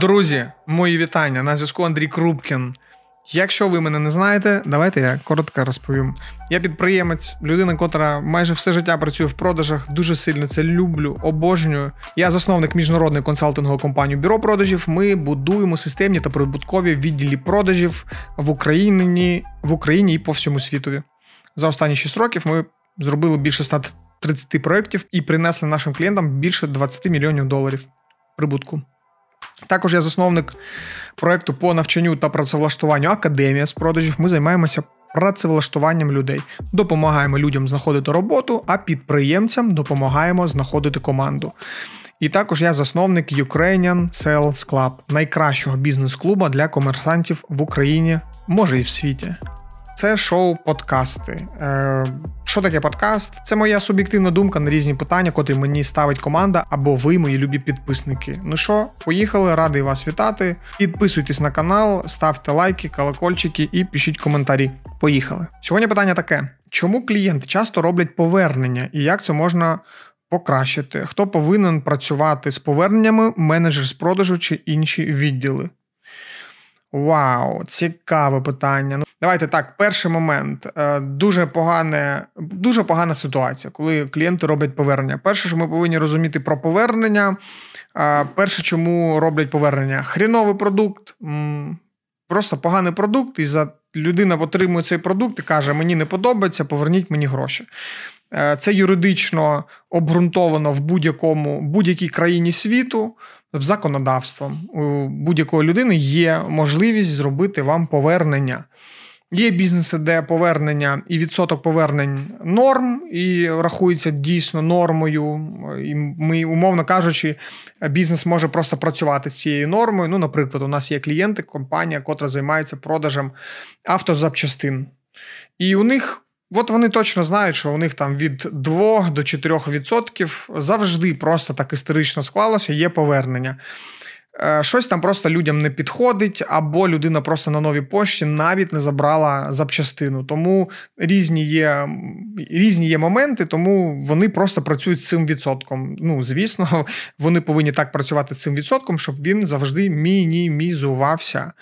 Друзі, мої вітання на зв'язку Андрій Крупкін. Якщо ви мене не знаєте, давайте я коротко розповім. Я підприємець, людина, котра майже все життя працює в продажах, дуже сильно це люблю, обожнюю. Я засновник міжнародної консалтингової компанії Бюро продажів. Ми будуємо системні та прибуткові відділі продажів в Україні в Україні і по всьому світові. За останні 6 років ми зробили більше 130 проєктів і принесли нашим клієнтам більше 20 мільйонів доларів прибутку. Також я засновник проекту по навчанню та працевлаштуванню Академія з продажів. Ми займаємося працевлаштуванням людей, допомагаємо людям знаходити роботу, а підприємцям допомагаємо знаходити команду. І також я засновник Ukrainian Sales Club, найкращого бізнес-клуба для комерсантів в Україні, може і в світі. Це шоу подкасти. Е, Що таке подкаст? Це моя суб'єктивна думка на різні питання, котрі мені ставить команда або ви, мої любі підписники. Ну що, поїхали, радий вас вітати. Підписуйтесь на канал, ставте лайки, колокольчики і пишіть коментарі. Поїхали. Сьогодні питання таке: чому клієнти часто роблять повернення і як це можна покращити? Хто повинен працювати з поверненнями, менеджер з продажу чи інші відділи? Вау, цікаве питання. Давайте так, перший момент. Е, дуже погане, дуже погана ситуація, коли клієнти роблять повернення. Перше, що ми повинні розуміти про повернення. Е, перше, чому роблять повернення? Хріновий продукт, просто поганий продукт, і за людина отримує цей продукт і каже: Мені не подобається, поверніть мені гроші. Е, це юридично обґрунтовано в будь-якому будь-якій країні світу законодавством. У будь-якої людини є можливість зробити вам повернення. Є бізнеси, де повернення і відсоток повернень норм, і рахується дійсно нормою. І Ми, умовно кажучи, бізнес може просто працювати з цією нормою. Ну, наприклад, у нас є клієнти, компанія, котра займається продажем автозапчастин. І у них От вони точно знають, що у них там від 2 до 4% завжди просто так історично склалося, є повернення. Е, щось там просто людям не підходить, або людина просто на новій пошті навіть не забрала запчастину. Тому різні є різні є моменти, тому вони просто працюють з цим відсотком. Ну, звісно, вони повинні так працювати з цим відсотком, щоб він завжди мінімізувався.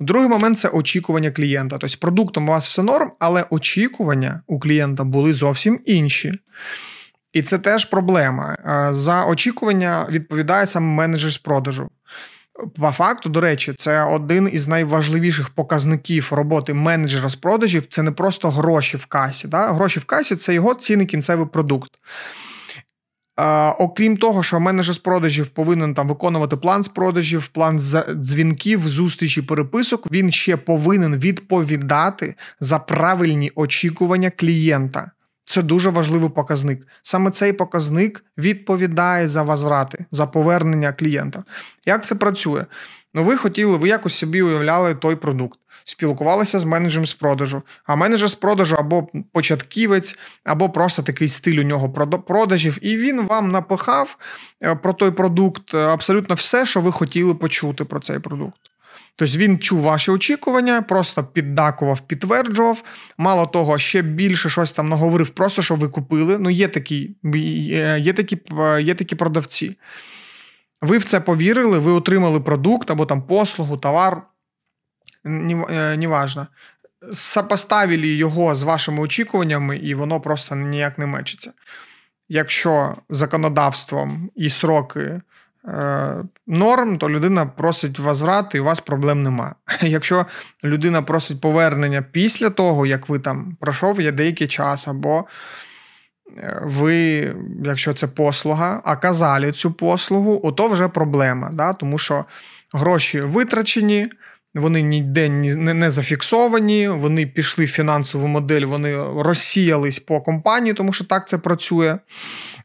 Другий момент це очікування клієнта. Тобто, продуктом у вас все норм, але очікування у клієнта були зовсім інші. І це теж проблема. Е, за очікування відповідає саме менеджер з продажу. По факту, до речі, це один із найважливіших показників роботи менеджера з продажів. Це не просто гроші в касі. Да? Гроші в касі це його цінний кінцевий продукт. Е, окрім того, що менеджер з продажів повинен там виконувати план з продажів, план дзвінків, зустрічі, переписок. Він ще повинен відповідати за правильні очікування клієнта. Це дуже важливий показник. Саме цей показник відповідає за возврати, за повернення клієнта. Як це працює? Ну, ви хотіли, ви якось собі уявляли той продукт, спілкувалися з менеджером з продажу, а менеджер з продажу або початківець, або просто такий стиль у нього продажів, і він вам напихав е, про той продукт е, абсолютно все, що ви хотіли почути про цей продукт. Тобто він чув ваші очікування, просто піддакував, підтверджував. Мало того, ще більше щось там наговорив, просто щоб ви купили. Ну, є такі, є такі, є такі продавці. Ви в це повірили, ви отримали продукт або там послугу, товар. Неважно. Сопоставили його з вашими очікуваннями, і воно просто ніяк не мечиться. Якщо законодавством і сроки Е, норм, то людина просить возврат, і у вас проблем нема. Якщо людина просить повернення після того, як ви там пройшов є деякий час, або е, ви, якщо це послуга, оказали цю послугу, то вже проблема. Да? Тому що гроші витрачені. Вони ніде не зафіксовані, вони пішли в фінансову модель, вони розсіялись по компанії, тому що так це працює.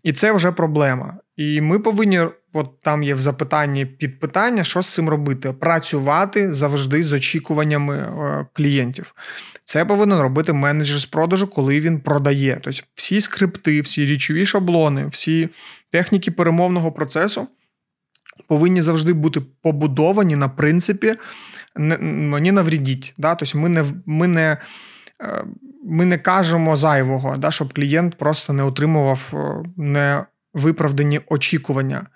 І це вже проблема. І ми повинні, от там є в запитанні підпитання, що з цим робити? Працювати завжди з очікуваннями е, клієнтів. Це повинен робити менеджер з продажу, коли він продає. Тобто всі скрипти, всі річові шаблони, всі техніки перемовного процесу повинні завжди бути побудовані на принципі мені наврідіть. Да? Тобто ми не ми не, е, ми не кажемо зайвого, да? щоб клієнт просто не отримував е, невиправдані очікування.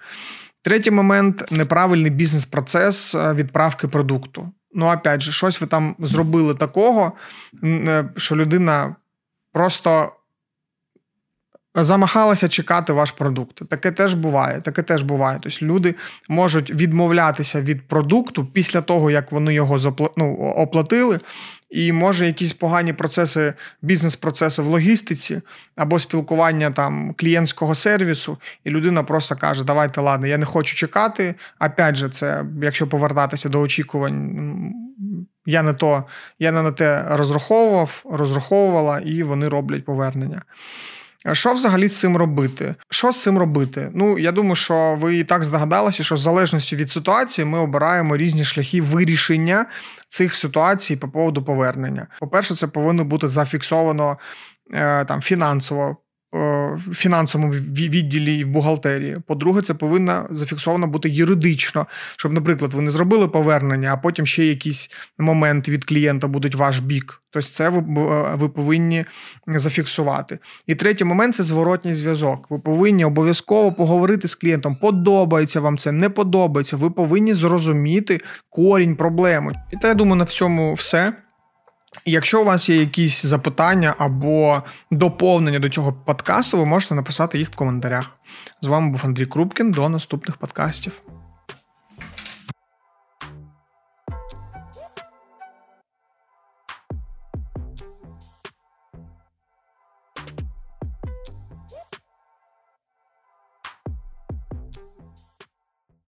Третій момент неправильний бізнес-процес е, відправки продукту. Ну, опять же, щось ви там зробили такого, е, що людина просто замахалася чекати ваш продукт. Таке теж буває. Таке теж буває. Тобто люди можуть відмовлятися від продукту після того, як вони його ну, оплатили. І може якісь погані процеси, бізнес-процеси в логістиці або спілкування там клієнтського сервісу, і людина просто каже: Давайте, ладно, я не хочу чекати. Опять же, це якщо повертатися до очікувань, я не то, я не на те розраховував, розраховувала, і вони роблять повернення. Що взагалі з цим робити? Що з цим робити? Ну я думаю, що ви і так здогадалися, що в залежності від ситуації ми обираємо різні шляхи вирішення цих ситуацій по поводу повернення. По-перше, це повинно бути зафіксовано е, там фінансово фінансовому відділі і в бухгалтерії. По-друге, це повинно зафіксовано бути юридично, щоб, наприклад, ви не зробили повернення, а потім ще якісь моменти від клієнта будуть ваш бік. Тобто, це ви, ви повинні зафіксувати. І третій момент це зворотній зв'язок. Ви повинні обов'язково поговорити з клієнтом. Подобається вам це, не подобається. Ви повинні зрозуміти корінь проблеми. І та я думаю, на цьому все. Якщо у вас є якісь запитання або доповнення до цього подкасту, ви можете написати їх в коментарях. З вами був Андрій Крупкін. До наступних подкастів.